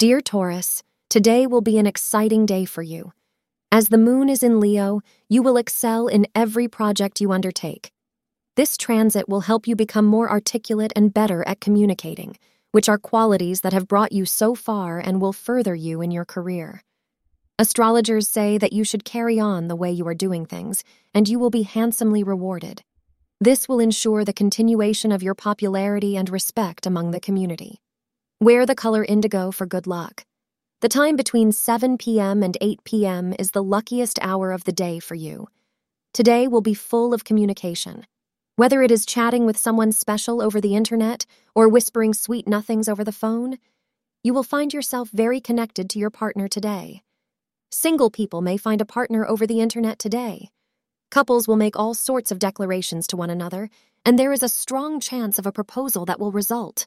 Dear Taurus, today will be an exciting day for you. As the moon is in Leo, you will excel in every project you undertake. This transit will help you become more articulate and better at communicating, which are qualities that have brought you so far and will further you in your career. Astrologers say that you should carry on the way you are doing things, and you will be handsomely rewarded. This will ensure the continuation of your popularity and respect among the community. Wear the color indigo for good luck. The time between 7 p.m. and 8 p.m. is the luckiest hour of the day for you. Today will be full of communication. Whether it is chatting with someone special over the internet or whispering sweet nothings over the phone, you will find yourself very connected to your partner today. Single people may find a partner over the internet today. Couples will make all sorts of declarations to one another, and there is a strong chance of a proposal that will result.